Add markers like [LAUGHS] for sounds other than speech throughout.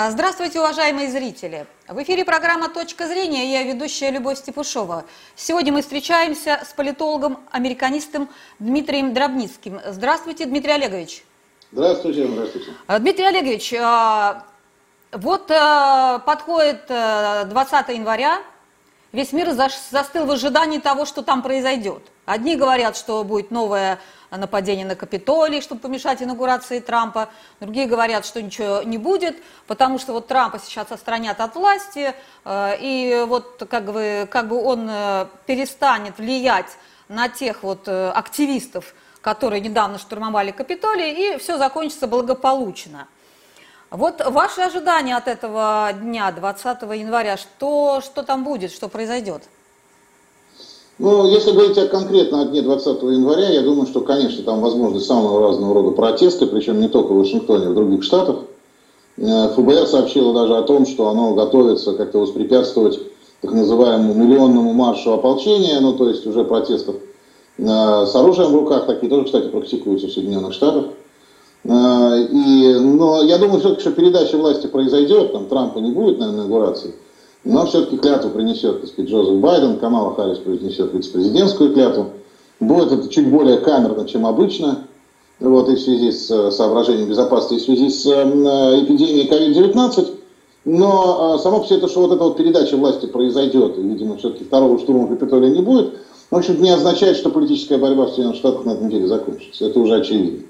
А, здравствуйте, уважаемые зрители! В эфире программа «Точка зрения» я ведущая Любовь Степушова. Сегодня мы встречаемся с политологом-американистом Дмитрием Дробницким. Здравствуйте, Дмитрий Олегович. Здравствуйте, здравствуйте. А, Дмитрий Олегович, а, вот подходит 20 января, весь мир застыл в ожидании того, что там произойдет. Одни говорят, что будет новое нападение на Капитолий, чтобы помешать инаугурации Трампа. Другие говорят, что ничего не будет, потому что вот Трампа сейчас отстранят от власти, э, и вот как бы, как бы он э, перестанет влиять на тех вот э, активистов, которые недавно штурмовали Капитолий, и все закончится благополучно. Вот ваши ожидания от этого дня, 20 января, что, что там будет, что произойдет? Ну, если говорить о конкретно о дне 20 января, я думаю, что, конечно, там возможны самого разного рода протесты, причем не только в Вашингтоне, а в других штатах. Э, ФБР сообщило даже о том, что оно готовится как-то воспрепятствовать так называемому миллионному маршу ополчения, ну, то есть уже протестов э, с оружием в руках, такие тоже, кстати, практикуются в Соединенных Штатах. Э, и, но я думаю, все-таки, что передача власти произойдет, там Трампа не будет, наверное, инаугурации. Но все-таки клятву принесет, так сказать, Джозеф Байден, Камала Харрис произнесет вице-президентскую клятву. Будет это чуть более камерно, чем обычно, вот, и в связи с э, соображением безопасности, и в связи с э, эпидемией COVID-19. Но э, само по себе то, что вот эта вот передача власти произойдет, и, видимо, все-таки второго штурма Капитолия не будет, в общем не означает, что политическая борьба в Соединенных Штатах на этом деле закончится. Это уже очевидно.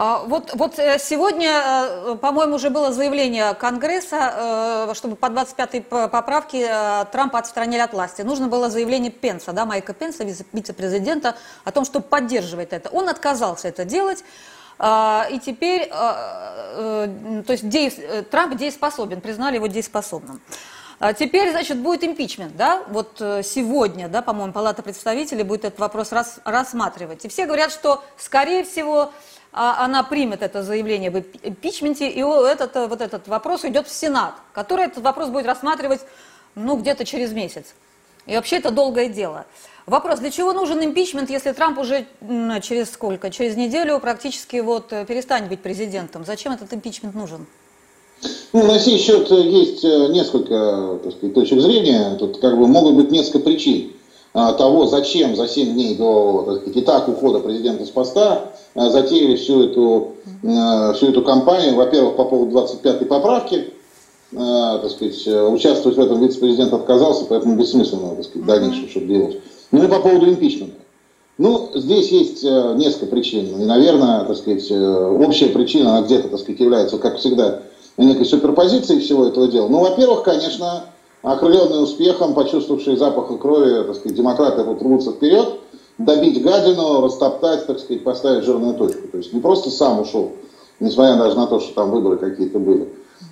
А, вот, вот э, сегодня, э, по-моему, уже было заявление Конгресса, э, чтобы по 25-й поправке Трампа отстранили от власти. Нужно было заявление Пенса, да, Майка Пенса, вице-президента, о том, что поддерживает это. Он отказался это делать. А, и теперь, то есть Трамп дееспособен, признали его дееспособным. А теперь, значит, будет импичмент, да, вот сегодня, да, по-моему, Палата представителей будет этот вопрос рас, рассматривать. И все говорят, что, скорее всего, а, она примет это заявление в импичменте, и этот, э, вот этот вопрос уйдет в Сенат, который этот вопрос будет рассматривать, ну, где-то через месяц. И вообще это долгое дело. Вопрос, для чего нужен импичмент, если Трамп уже через сколько? Через неделю практически вот э, перестанет быть президентом. Зачем этот импичмент нужен? Ну, на сей счет э, есть несколько так сказать, точек зрения. Тут как бы могут быть несколько причин. А, того, зачем за 7 дней до так сказать, и так ухода президента с поста а, затеяли всю эту, а, всю эту кампанию. Во-первых, по поводу 25-й поправки, так сказать, участвовать в этом вице-президент отказался, поэтому бессмысленно, так сказать, дальнейшее, чтобы делать. Ну и по поводу импичмента. Ну, здесь есть несколько причин. И, наверное, так сказать, общая причина, она где-то, так сказать, является, как всегда, некой суперпозицией всего этого дела. Ну, во-первых, конечно, окрыленные успехом, почувствовавшие запах крови, так сказать, демократы вот рвутся вперед, добить гадину, растоптать, так сказать, поставить жирную точку. То есть не просто сам ушел, несмотря даже на то, что там выборы какие-то были,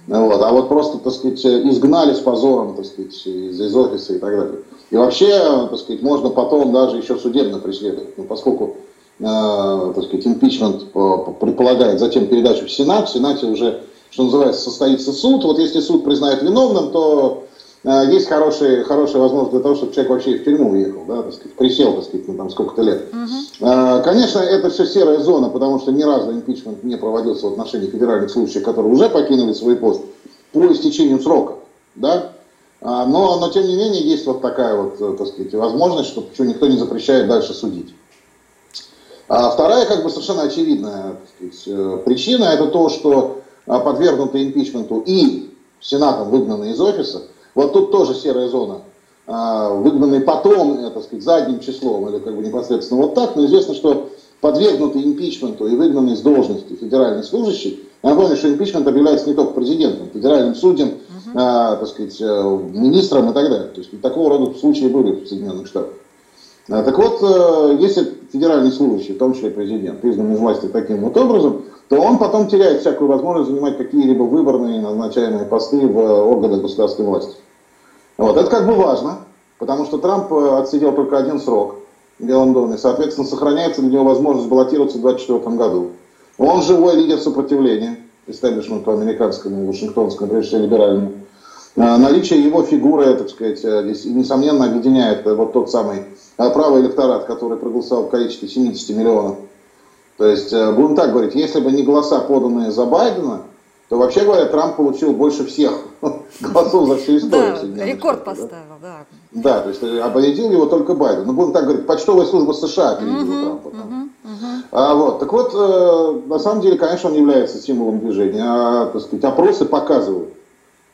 вот, а вот просто, так сказать, изгнали с позором, так сказать, из, из офиса и так далее. И вообще, так сказать, можно потом даже еще судебно преследовать, ну, поскольку, э, так сказать, импичмент предполагает затем передачу в Сенат, в Сенате уже, что называется, состоится суд. Вот если суд признает виновным, то есть хорошая, хорошая возможность для того, чтобы человек вообще в тюрьму уехал, да, так сказать, присел, так сказать, ну, там сколько-то лет. Uh-huh. Конечно, это все серая зона, потому что ни разу импичмент не проводился в отношении федеральных случаев, которые уже покинули свой пост по истечению срока, да. А, но, но, тем не менее, есть вот такая вот, э, так сказать, возможность, что, что никто не запрещает дальше судить. А вторая, как бы совершенно очевидная сказать, э, причина, это то, что подвергнутые импичменту и Сенатом выгнанные из офиса – вот тут тоже серая зона. А, выгнанный потом, так сказать, задним числом, или как бы непосредственно вот так, но известно, что подвергнутый импичменту и выгнанный с должности федеральный служащий, я напомню, что импичмент объявляется не только президентом, федеральным судьям, uh-huh. а, так сказать, э, министром и так далее. То есть такого рода случаи были в Соединенных Штатах. А, так вот, э, если федеральный служащий, в том числе президент, признан из власти таким вот образом, то он потом теряет всякую возможность занимать какие-либо выборные назначаемые посты в органах государственной власти. Вот, это как бы важно, потому что Трамп э, отсидел только один срок в Белом доме, соответственно, сохраняется для него возможность баллотироваться в 2024 году. Он живой лидер сопротивления истеблишменту американскому, вашингтонскому, прежде всего либеральному. А, наличие его фигуры, так сказать, э, несомненно, объединяет э, вот тот самый правый электорат, который проголосовал в количестве 70 миллионов. То есть, будем так говорить, если бы не голоса, поданные за Байдена, то вообще говоря, Трамп получил больше всех [LAUGHS] голосов за всю историю. Да, рекорд поставил, да. Да, то есть э, оповестил его только Байден. Ну, будем так говорить, почтовая служба США опередила Трампа. А, вот, так вот, э, на самом деле, конечно, он является символом движения. А, так сказать, опросы показывают,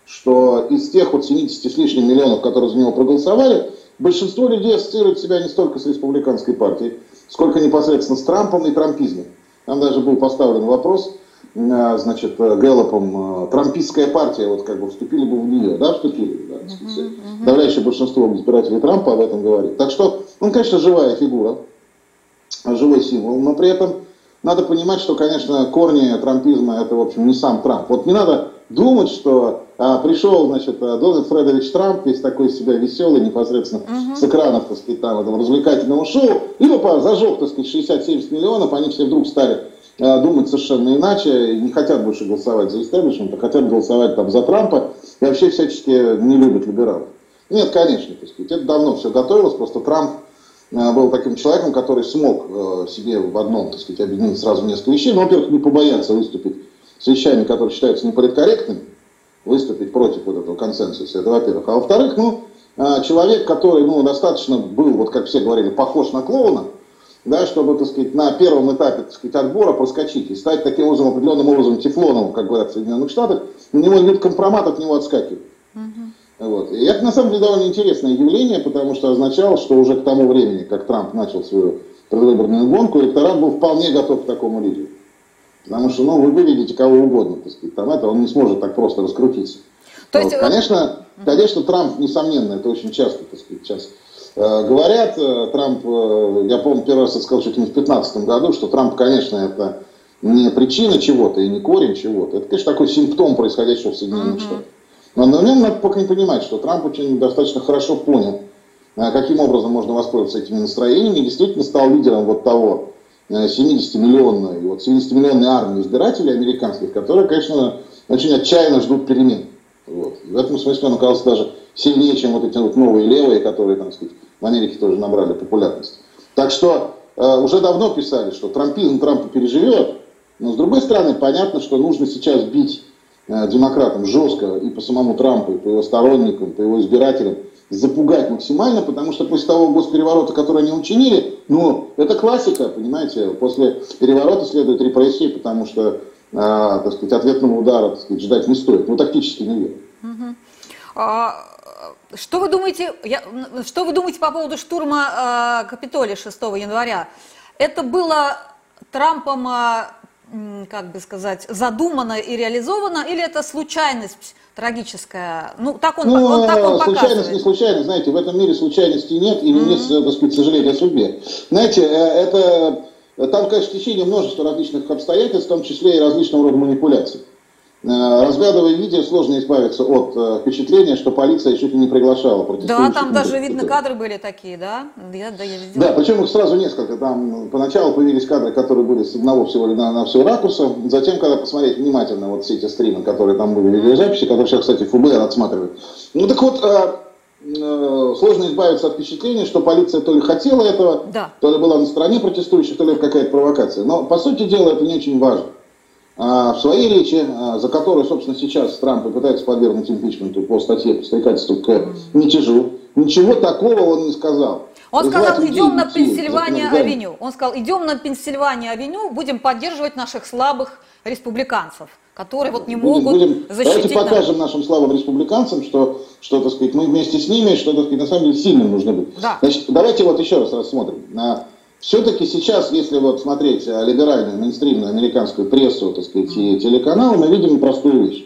что из тех вот 70 с лишним миллионов, которые за него проголосовали, большинство людей ассоциируют себя не столько с республиканской партией, сколько непосредственно с Трампом и трампизмом. Там даже был поставлен вопрос, э, значит, Гэллопом, э, трампистская партия, вот как бы вступили бы в нее, да, вступили, да, uh-huh, uh-huh. Давляющее большинство избирателей Трампа об этом говорит. Так что он, конечно, живая фигура, живой символ, но при этом надо понимать, что, конечно, корни трампизма это, в общем, не сам Трамп. Вот не надо думать, что а, пришел, значит, Дональд Фредович Трамп, весь такой себя веселый, непосредственно uh-huh. с экранов, так сказать, там, этого развлекательного шоу, и попал, зажег, так сказать, 60-70 миллионов, они все вдруг стали а, думать совершенно иначе, не хотят больше голосовать за истеблишмент, а хотят голосовать там за Трампа, и вообще всячески не любят либералов. Нет, конечно, так сказать, это давно все готовилось, просто Трамп а, был таким человеком, который смог себе в одном, так сказать, объединить сразу несколько вещей, но, во-первых, не побояться выступить с вещами, которые считаются неполиткорректными, выступить против вот этого консенсуса, это во-первых. А во-вторых, ну, а, человек, который, ну, достаточно был, вот как все говорили, похож на клоуна, да, чтобы, так сказать, на первом этапе, так сказать, отбора проскочить и стать таким образом, определенным образом тефлоновым, как говорят в Соединенных Штатах, на него идет компромат, от него отскакивает. Uh-huh. Вот. И это, на самом деле, довольно интересное явление, потому что означало, что уже к тому времени, как Трамп начал свою предвыборную гонку, электорат был вполне готов к такому лидеру. Потому что, ну, вы выведете кого угодно, так сказать, там это, он не сможет так просто раскрутиться. То есть, вот, конечно, конечно, Трамп, несомненно, это очень часто, так сказать, сейчас э, говорят, э, Трамп, э, я помню, первый раз я сказал не в 2015 году, что Трамп, конечно, это не причина чего-то и не корень чего-то, это, конечно, такой симптом происходящего в Соединенных uh-huh. Штатах. Но на нем надо пока не понимать, что Трамп очень достаточно хорошо понял, э, каким образом можно воспользоваться этими настроениями, и действительно стал лидером вот того 70-миллионной, вот 70-миллионной армии избирателей американских, которые, конечно, очень отчаянно ждут перемен. Вот. В этом смысле он оказался даже сильнее, чем вот эти вот новые левые, которые, там, сказать, в Америке тоже набрали популярность. Так что э, уже давно писали, что трампизм Трампа переживет, но с другой стороны, понятно, что нужно сейчас бить э, демократам жестко и по самому Трампу, и по его сторонникам, по его избирателям, запугать максимально, потому что после того госпереворота, который они учинили, ну, это классика, понимаете, после переворота следует репрессии, потому что, а, так сказать, ответного удара, так сказать, ждать не стоит, ну, тактически не верю. А, что вы думаете, я, что вы думаете по поводу штурма а, Капитолия 6 января? Это было Трампом, а, как бы сказать, задумано и реализовано, или это случайность трагическая. Ну, так он, ну, он, так он случайность, не случайность, знаете, в этом мире случайности нет, и mm-hmm. нет, так сказать, сожаления о судьбе. Знаете, э, это, там, конечно, в течение множества различных обстоятельств, в том числе и различного рода манипуляций. Э, разглядывая видео, сложно избавиться от э, впечатления, что полиция чуть ли не приглашала протестующих. Да, там даже видно кадры были такие, да? Я, да, я видела. Да, причем их сразу несколько. Там поначалу появились кадры, которые были с одного всего на, на всего ракурса. Затем, когда посмотреть внимательно вот все эти стримы, которые там были, видеозаписи, которые сейчас, кстати, ФБР отсматривает. Ну так вот, э, сложно избавиться от впечатления, что полиция то ли хотела этого, да. то ли была на стороне протестующих, то ли какая-то провокация. Но, по сути дела, это не очень важно. А, в своей речи, а, за которую, собственно, сейчас Трамп и пытается подвергнуть импичменту по статье подстрекательства к мятежу, ничего такого он не сказал. Он сказал, идем на Пенсильвания-авеню. Он сказал, идем на Пенсильвания-авеню, будем поддерживать наших слабых республиканцев, которые вот не могут будем, защитить Давайте покажем нашим слабым республиканцам, что, что, так сказать, мы вместе с ними, что, так сказать, на самом деле сильным нужно быть. Да. Значит, давайте вот еще раз рассмотрим. Все-таки сейчас, если вот смотреть э, либеральную, мейнстримную американскую прессу, так сказать, и телеканалы, мы видим простую вещь.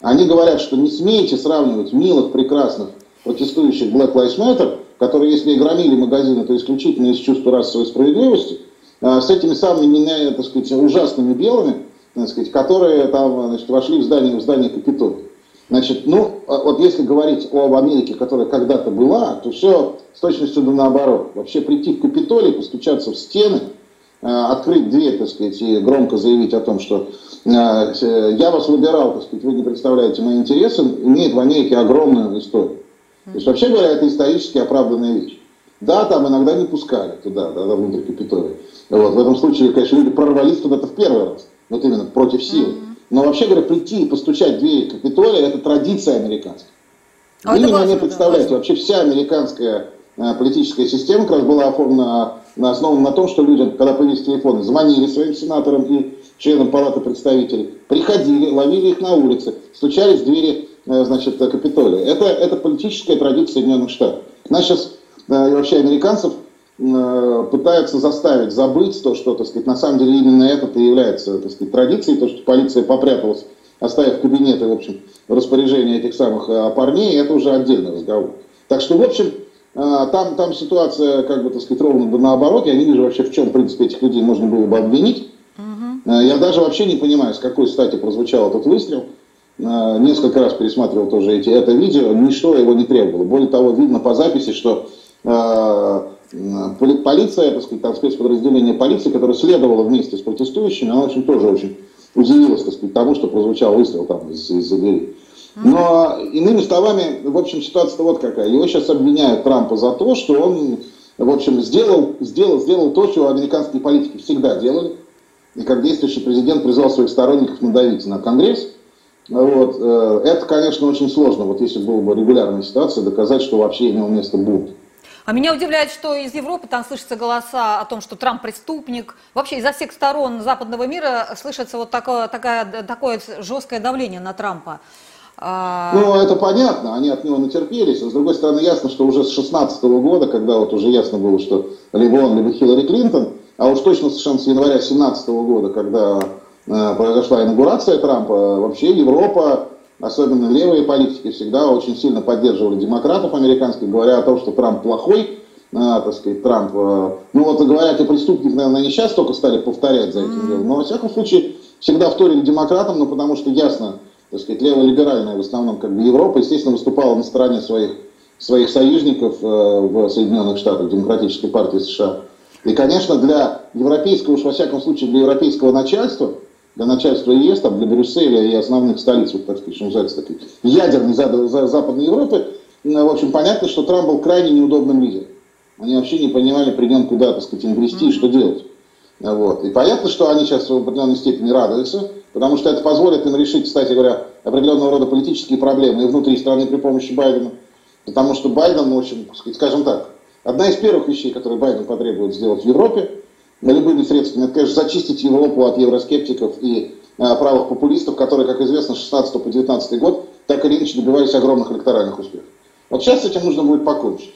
Они говорят, что не смейте сравнивать милых, прекрасных протестующих Black Lives Matter, которые, если и громили магазины, то исключительно из чувства расовой справедливости, э, с этими самыми, так сказать, ужасными белыми, так сказать, которые там значит, вошли в здание, в здание Капитолия. Значит, ну, а вот если говорить об Америке, которая когда-то была, то все с точностью до наоборот. Вообще прийти в Капитолий, постучаться в стены, э, открыть дверь, так сказать, и громко заявить о том, что э, я вас выбирал, так сказать, вы не представляете мои интересы, имеет в Америке огромную историю. То есть, вообще говоря, это исторически оправданная вещь. Да, там иногда не пускали туда, да, внутрь Капитолия. Вот, в этом случае, конечно, люди прорвались туда-то в первый раз. Вот именно против силы. Но вообще говоря, прийти и постучать в дверь Капитолия – это традиция американская. А Вы меня не представляете, да, вообще вся американская э, политическая система как раз была оформлена на основе на том, что людям, когда появились телефоны, звонили своим сенаторам и членам Палаты представителей, приходили, ловили их на улице, стучались в двери э, значит, Капитолия. Это, это политическая традиция Соединенных Штатов. Нас сейчас э, и вообще американцев пытаются заставить забыть то, что, так сказать, на самом деле именно это и является, так сказать, традицией, то, что полиция попряталась, оставив кабинеты, в общем, распоряжение этих самых парней, это уже отдельный разговор. Так что, в общем, а, там, там ситуация, как бы, так сказать, ровно да наоборот. Я не вижу вообще, в чем, в принципе, этих людей можно было бы обвинить. Угу. Я даже вообще не понимаю, с какой стати прозвучал этот выстрел. Несколько раз пересматривал тоже эти, это видео, ничто его не требовало. Более того, видно по записи, что полиция, так сказать, там спецподразделение полиции, которое следовало вместе с протестующими, она очень тоже очень удивилась, так сказать, тому, что прозвучал выстрел там из-за из двери. Но, иными словами, в общем, ситуация вот какая. Его сейчас обвиняют Трампа за то, что он, в общем, сделал, сделал, сделал то, что американские политики всегда делали. И как действующий президент призвал своих сторонников надавить на Конгресс. Вот. Э, это, конечно, очень сложно, вот если была бы регулярная ситуация, доказать, что вообще имел место бунт. А меня удивляет, что из Европы там слышатся голоса о том, что Трамп преступник. Вообще изо всех сторон западного мира слышится вот такое, такое, такое жесткое давление на Трампа. А, ну, это понятно, они от него натерпелись. с другой стороны, ясно, что уже с 16 года, когда вот уже ясно было, что либо он, либо Хиллари Клинтон, а уж точно совершенно с января 17 года, когда э, произошла инаугурация Трампа, вообще Европа, особенно левые политики, всегда очень сильно поддерживали демократов американских, говоря о том, что Трамп плохой, э, так сказать, Трамп, э, ну вот говорят о преступник, наверное, не сейчас только стали повторять за этим делом, но во всяком случае всегда вторили демократам, ну потому что ясно, так сказать, леволиберальная в основном как бы Европа, естественно, выступала на стороне своих, своих союзников э, в Соединенных Штатах, Демократической партии США. И, конечно, для европейского, уж во всяком случае, для европейского начальства, для начальства ЕС, там, для Брюсселя и основных столиц, вот, так сказать, что называется, такой ядерной Западной Европы, в общем, понятно, что Трамп был крайне неудобным лидером. Они вообще не понимали при нем, куда, так сказать, инвести и что делать. Вот. И понятно, что они сейчас в определенной степени радуются, потому что это позволит им решить, кстати говоря, определенного рода политические проблемы и внутри страны при помощи Байдена. Потому что Байден, в общем, скажем так, одна из первых вещей, которые Байден потребует сделать в Европе, любыми средствами, это, конечно, зачистить Европу от евроскептиков и а, правых популистов, которые, как известно, с 16 по 19 год так или иначе добивались огромных электоральных успехов. Вот сейчас с этим нужно будет покончить.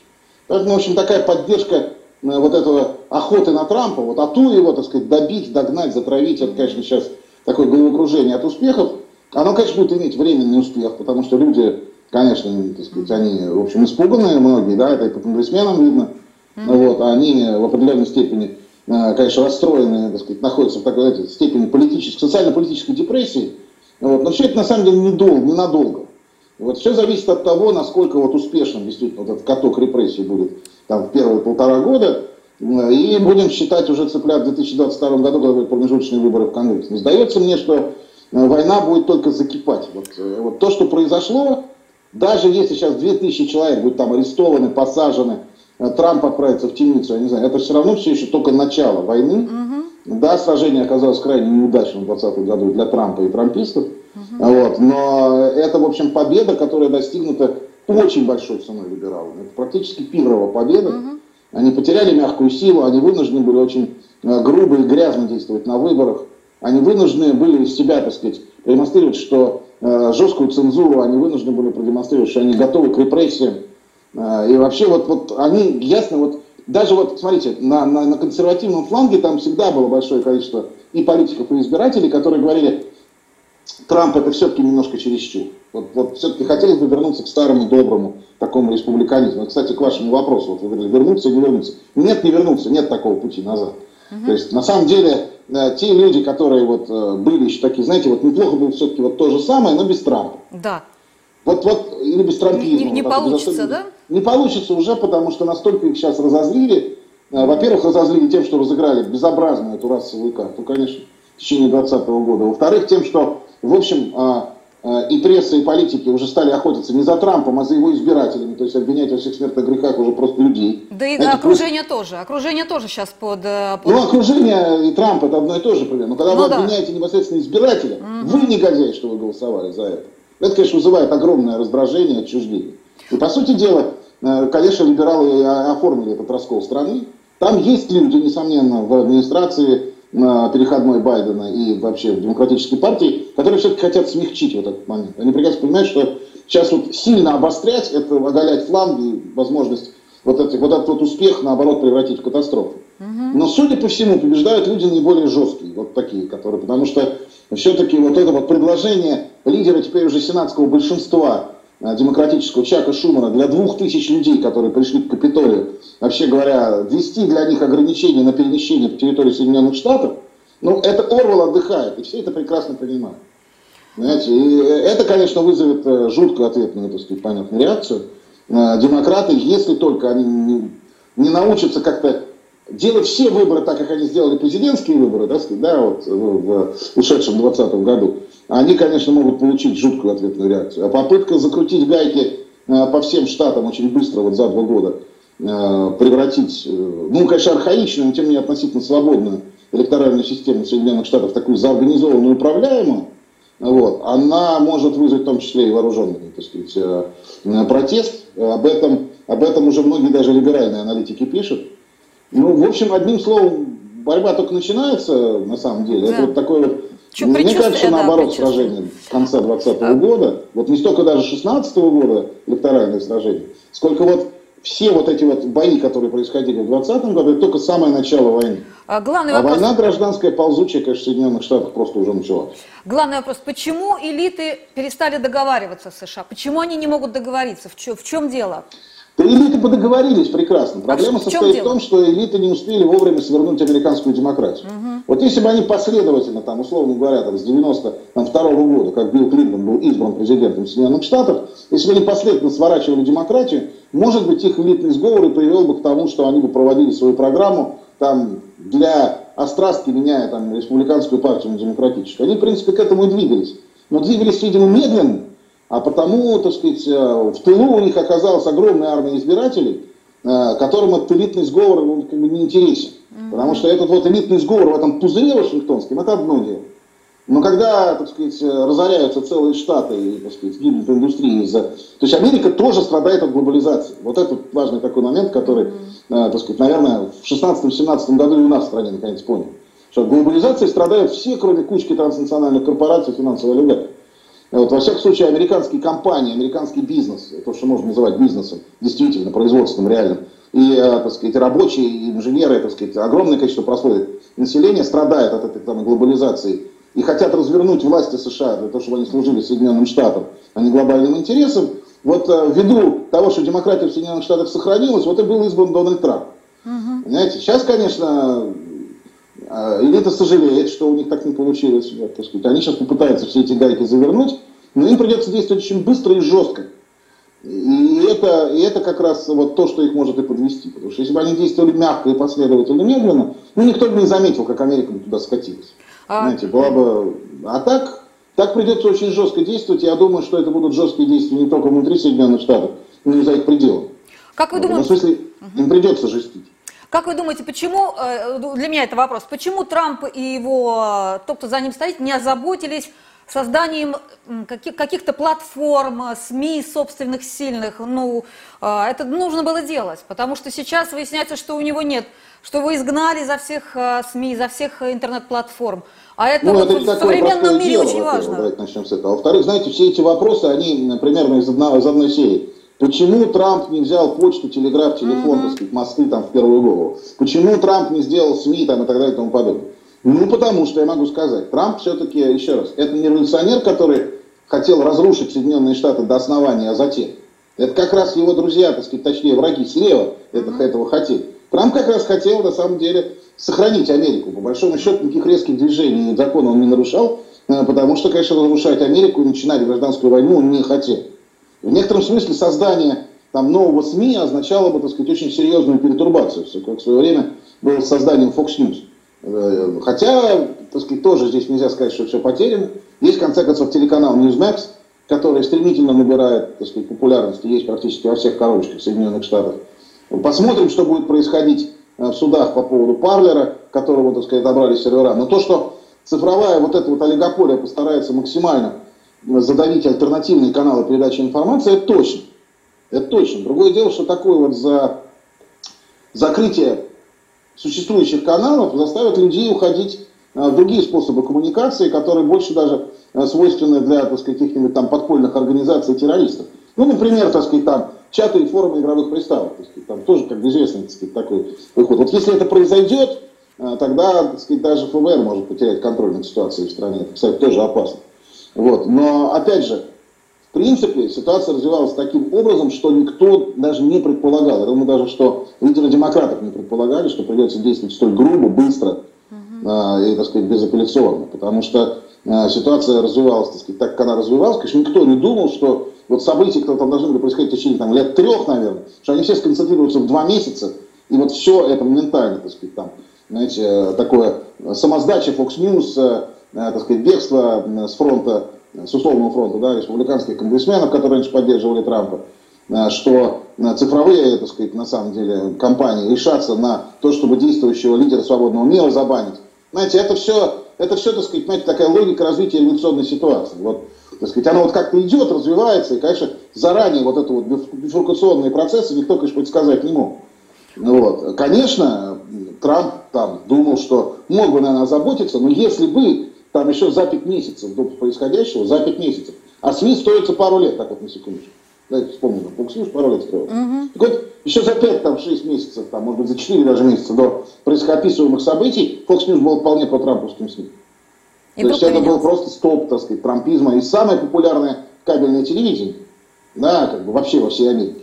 Поэтому, в общем, такая поддержка э, вот этого охоты на Трампа, вот ату его, так сказать, добить, догнать, затравить, это, конечно, сейчас такое головокружение от успехов, оно, конечно, будет иметь временный успех, потому что люди, конечно, так сказать, они, в общем, испуганные многие, да, это и по конгрессменам видно, mm-hmm. вот, они в определенной степени, конечно, расстроенные, так сказать, находятся в такой знаете, степени политической, социально-политической депрессии, вот, но все это на самом деле недолго, ненадолго. Вот все зависит от того, насколько вот успешным действительно вот этот каток репрессий будет там в первые полтора года, и будем считать уже цыплят в 2022 году, когда будут промежуточные выборы в Конгресс. Не сдается мне, что э, война будет только закипать. Вот, э, вот то, что произошло, даже если сейчас 2000 человек будут там арестованы, посажены, э, Трамп отправится в темницу, я не знаю, это все равно все еще только начало войны. Угу. Да, сражение оказалось крайне неудачным в 2020 году для Трампа и трампистов. Угу. Вот, но это, в общем, победа, которая достигнута очень большой ценой либералов. Это практически пирова победа. Угу. Они потеряли мягкую силу, они вынуждены были очень э, грубо и грязно действовать на выборах. Они вынуждены были из себя, так сказать, продемонстрировать, что э, жесткую цензуру, они вынуждены были продемонстрировать, что они готовы к репрессиям. Э, и вообще вот, вот они, ясно, вот даже вот, смотрите, на, на, на консервативном фланге там всегда было большое количество и политиков, и избирателей, которые говорили, Трамп это все-таки немножко чересчур. Вот, вот все-таки хотелось бы вернуться к старому доброму такому республиканизму. Кстати, к вашему вопросу, вот вы говорили, вернуться или не вернуться. Нет, не вернуться, нет такого пути назад. Угу. То есть, на самом деле, э, те люди, которые вот э, были еще такие, знаете, вот неплохо было все-таки вот то же самое, но без Трампа. Да. Вот, вот, или без трампизма. Не, не вот, получится, да? Не получится уже, потому что настолько их сейчас разозлили. Э, во-первых, разозлили тем, что разыграли безобразную эту расовую карту, конечно, в течение 2020 года. Во-вторых, тем, что, в общем, э, и пресса, и политики уже стали охотиться не за Трампом, а за его избирателями, то есть обвинять во всех смертных грехах уже просто людей. Да и Знаете, окружение просто... тоже. Окружение тоже сейчас под, э, под... Ну, окружение и Трамп это одно и то же примерно. Но когда ну, вы да. обвиняете непосредственно избирателя, mm вы негодяй, что вы голосовали за это. Это, конечно, вызывает огромное раздражение, отчуждение. И, по сути дела, конечно, либералы оформили этот раскол страны. Там есть люди, несомненно, в администрации переходной Байдена и вообще в демократической партии, которые все-таки хотят смягчить вот этот момент. Они прекрасно понимают, что сейчас вот сильно обострять, это оголять фланги, возможность вот, эти, вот этот вот успех, наоборот, превратить в катастрофу. Но, судя по всему, побеждают люди наиболее жесткие, вот такие, которые, потому что все-таки вот это вот предложение лидера теперь уже сенатского большинства э, демократического Чака Шумана для двух тысяч людей, которые пришли к Капитолию, вообще говоря, ввести для них ограничения на перемещение по территории Соединенных Штатов, ну, это Орвал отдыхает, и все это прекрасно понимают. Знаете, и это, конечно, вызовет э, жуткую ответную, так сказать, понятную реакцию. Э, демократы, если только они не, не научатся как-то делать все выборы так, как они сделали президентские выборы, так сказать, да, вот в, в ушедшем 2020 году, они, конечно, могут получить жуткую ответную реакцию. А попытка закрутить гайки э, по всем штатам очень быстро, вот за два года, превратить, ну, конечно, архаичную, но тем не менее относительно свободную электоральную систему Соединенных Штатов, такую заорганизованную, управляемую, вот, она может вызвать в том числе и вооруженный так сказать, э, протест. Об этом, об этом уже многие даже либеральные аналитики пишут. Ну, в общем, одним словом, борьба только начинается, на самом деле. Да. Это вот такое вот, мне кажется, наоборот, да, сражение с конца 2020 -го года, вот не столько даже 16 -го года электоральное сражение, сколько вот все вот эти вот бои, которые происходили в 2020 году, это только самое начало войны. А, главный а война гражданская ползучая, конечно, в Соединенных Штатах просто уже началась. Главный вопрос, почему элиты перестали договариваться в США? Почему они не могут договориться? В чем, в чем дело? Да элиты подоговорились прекрасно. Проблема а в состоит в том, что элиты не успели вовремя свернуть американскую демократию. Угу. Вот если бы они последовательно, там, условно говоря, там, с 92 -го года, как Билл Клинтон был избран президентом Соединенных Штатов, если бы они последовательно сворачивали демократию, может быть, их элитный сговор и привел бы к тому, что они бы проводили свою программу там, для острастки, меняя там, республиканскую партию на демократическую. Они, в принципе, к этому и двигались. Но двигались, видимо, медленно, а потому, так сказать, э, в тылу у них оказалась огромная армия избирателей, э, которым этот элитный сговор он, как бы, не интересен. Потому что этот вот элитный сговор в этом пузыре вашингтонском, это одно дело. Но когда, так сказать, разоряются целые штаты и, так сказать, гибнет индустрия из-за... То есть Америка тоже страдает от глобализации. Вот это важный такой момент, который, э, так сказать, наверное, в 16-17 году и у нас в стране наконец понял. Что от глобализации страдают все, кроме кучки транснациональных корпораций, финансовых олигархов. Вот, во всяком случае, американские компании, американский бизнес, то, что можно называть бизнесом, действительно, производственным, реальным, и, э, так сказать, рабочие, и инженеры, так сказать, огромное количество прослоек населения страдает от этой там, глобализации и хотят развернуть власти США для того, чтобы они служили Соединенным Штатам, а не глобальным интересам, вот э, ввиду того, что демократия в Соединенных Штатах сохранилась, вот и был избран Дональд Трамп. Угу. Понимаете, сейчас, конечно, элита сожалеет, что у них так не получилось. Вот, так сказать. Они сейчас попытаются все эти гайки завернуть, но им придется действовать очень быстро и жестко. И это, и это как раз вот то, что их может и подвести. Потому что если бы они действовали мягко и последовательно, медленно, ну никто бы не заметил, как Америка бы туда скатилась. А... Знаете, была бы... А так, так придется очень жестко действовать. Я думаю, что это будут жесткие действия не только внутри Соединенных Штатов, но и за их пределами. Как вы думаете? В смысле, им придется жестить. Как вы думаете, почему, э, для меня это вопрос, почему Трамп и его, тот, кто за ним стоит, не озаботились созданием каких-то платформ, СМИ собственных сильных, ну, э, это нужно было делать, потому что сейчас выясняется, что у него нет, что его изгнали за всех э, СМИ, за всех интернет-платформ. А это, ну, вот это в современном мире дело, очень важно. Давайте начнем с этого. Во-вторых, знаете, все эти вопросы, они примерно из, одного, из одной серии. Почему Трамп не взял почту, телеграф, телефон, mm-hmm. так сказать, мосты там в первую голову? Почему Трамп не сделал СМИ там и так далее и тому подобное? Ну, потому что я могу сказать, Трамп все-таки, еще раз, это не революционер, который хотел разрушить Соединенные Штаты до основания, а затем. Это как раз его друзья, так сказать, точнее враги слева mm-hmm. этого хотели. Трамп как раз хотел, на самом деле, сохранить Америку. По большому счету, никаких резких движений закона он не нарушал, э, потому что, конечно, разрушать Америку и начинать гражданскую войну он не хотел. В некотором смысле создание там, нового СМИ означало бы, так сказать, очень серьезную перетурбацию, как в свое время было с созданием Fox News. Э, хотя, так сказать, тоже здесь нельзя сказать, что все потеряно. Есть, в конце концов, телеканал Newsmax, который стремительно набирает так сказать, популярность, есть практически во всех коробочках Соединенных Штатов. Посмотрим, что будет происходить э, в судах по поводу Парлера, которого, так сказать, отобрали сервера. Но то, что цифровая вот эта вот олигополия постарается максимально задавить альтернативные каналы передачи информации, это точно. Это точно. Другое дело, что такое вот за закрытие существующих каналов заставит людей уходить э, в другие способы коммуникации, которые больше даже э, свойственны для, так сказать, каких-нибудь там подпольных организаций террористов. Ну, например, так сказать, там чаты и форумы игровых приставок, так сказать, там тоже, как известно, так сказать, такой выход. Вот если это произойдет, э, тогда, так сказать, даже ФБР может потерять контроль над ситуацией в стране. Это, кстати, тоже опасно. Вот. Но, опять же, в принципе, ситуация развивалась таким образом, что никто даже не предполагал. Я думаю даже, что лидеры демократов не предполагали, что придется действовать столь грубо, быстро uh и, так сказать, безапелляционно. Потому что э, ситуация развивалась, так сказать, так, как она развивалась. Конечно, никто не думал, что вот события, которые там должны были происходить в течение там, лет трех, наверное, что они все сконцентрируются в два месяца, и вот все это моментально, так сказать, там, знаете, такое самоздача Fox News, так сказать, бегство с фронта с условного фронта, да, республиканских конгрессменов, которые раньше поддерживали Трампа, э, что э, цифровые, так сказать, на самом деле, компании решатся на то, чтобы действующего лидера свободного мира забанить. Знаете, это все, это все, так сказать, знаете, такая логика развития эволюционной ситуации. Вот, так сказать, она вот как-то идет, развивается, и, конечно, заранее вот это вот бифуркационные процессы никто, конечно, предсказать не мог. Вот. Конечно, Трамп там думал, что мог бы, наверное, озаботиться, но если бы там еще за 5 месяцев до происходящего, за 5 месяцев. А СМИ строится пару лет, так вот на секундочку. Давайте вспомним, Fox News пару лет строил. Угу. Так вот, еще за 5, там, 6 месяцев, там, может быть, за 4 даже месяца до происходящих событий Fox News был вполне по трамповским СМИ. И То есть это был просто стоп, так сказать, трампизма. И самое популярное кабельное телевидение, да, как бы вообще во всей Америке.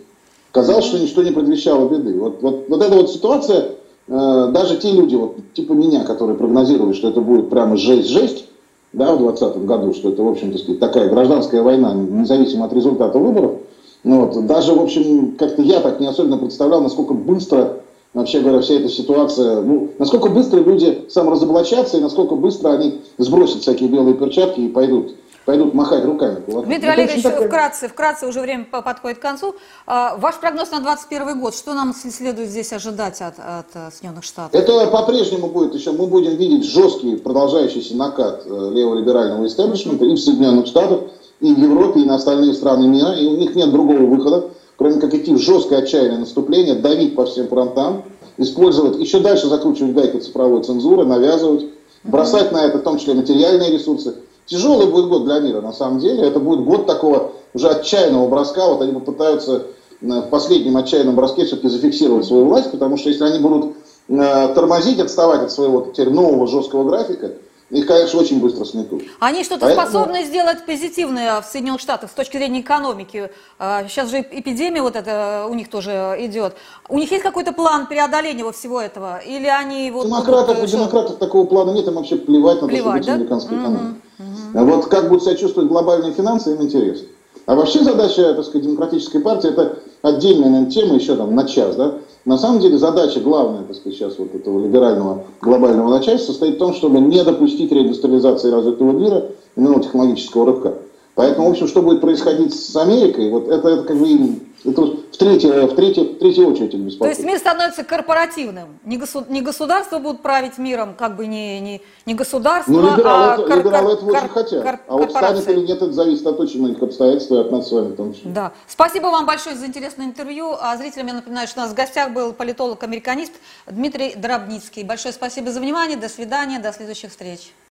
Казалось, что ничто не предвещало беды. Вот, вот, вот эта вот ситуация, даже те люди, вот, типа меня, которые прогнозировали, что это будет прямо жесть-жесть, да, в 2020 году, что это, в общем, так сказать, такая гражданская война, независимо от результата выборов, ну, вот, даже, в общем, как-то я так не особенно представлял, насколько быстро, вообще говоря, вся эта ситуация, ну, насколько быстро люди саморазоблачатся и насколько быстро они сбросят всякие белые перчатки и пойдут пойдут махать руками. Дмитрий Олегович, такой... вкратце, вкратце уже время подходит к концу. А, ваш прогноз на 2021 год, что нам следует здесь ожидать от, от э, Соединенных Штатов? Это по-прежнему будет еще, мы будем видеть жесткий продолжающийся накат э, леволиберального истеблишмента и в Соединенных Штатах, и в Европе, и на остальные страны мира, и у них нет другого выхода, кроме как идти в жесткое отчаянное наступление, давить по всем фронтам, использовать, еще дальше закручивать гайки цифровой цензуры, навязывать, бросать на это в том числе материальные ресурсы. Тяжелый будет год для мира, на самом деле. Это будет год такого уже отчаянного броска. Вот они попытаются э, в последнем отчаянном броске все-таки зафиксировать свою власть, потому что если они будут э, тормозить, отставать от своего теперь нового жесткого графика, их, конечно, очень быстро сметут. Они что-то Поэтому... способны сделать позитивное в Соединенных Штатах с точки зрения экономики. Сейчас а, же эпидемия вот это у них тоже идет. У них есть какой-то план преодоления вот всего этого? Или они вот... Демократов, будут... у демократов такого плана нет, им вообще плевать на плевать, то, что да? американская экономика. Угу, угу. Вот как будут себя чувствовать глобальные финансы, им интересно. А вообще задача, так сказать, демократической партии, это отдельная наверное, тема еще там на час, да? На самом деле задача главная, так сказать, сейчас вот этого либерального глобального начальства состоит в том, чтобы не допустить реиндустриализации развитого мира, именно технологического рывка. Поэтому, в общем, что будет происходить с Америкой, вот это, это как бы это в третью, в третью, в третью очередь их беспокоит. То есть мир становится корпоративным. Не, госуд, не государство будут править миром, как бы не, не, не государство, ну, либералы, а это, кор, либералы этого кор, очень хотят. Кор, а вот станет или нет, это зависит от очень многих обстоятельств и от нас с вами в том числе. Да. Спасибо вам большое за интересное интервью. А зрителям я напоминаю, что у нас в гостях был политолог-американист Дмитрий Дробницкий. Большое спасибо за внимание. До свидания. До следующих встреч.